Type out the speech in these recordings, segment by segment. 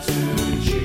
to Jesus.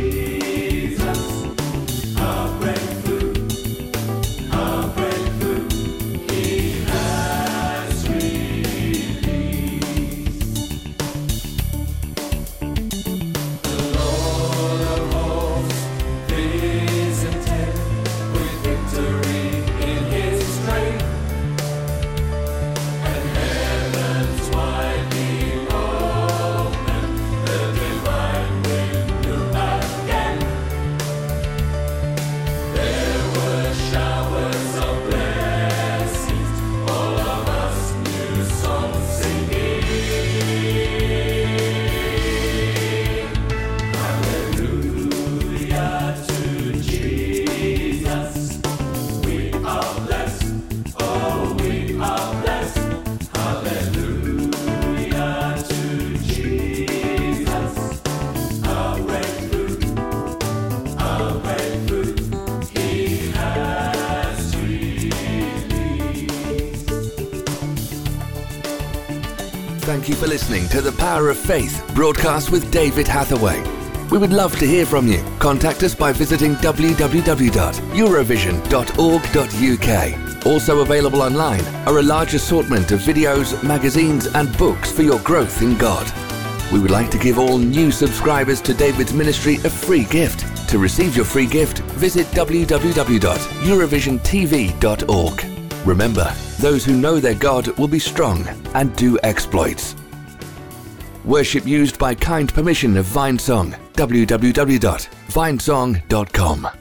For listening to The Power of Faith, broadcast with David Hathaway. We would love to hear from you. Contact us by visiting www.eurovision.org.uk. Also available online are a large assortment of videos, magazines, and books for your growth in God. We would like to give all new subscribers to David's ministry a free gift. To receive your free gift, visit www.eurovisiontv.org. Remember, those who know their God will be strong and do exploits. Worship used by kind permission of Vinesong. www.vinesong.com.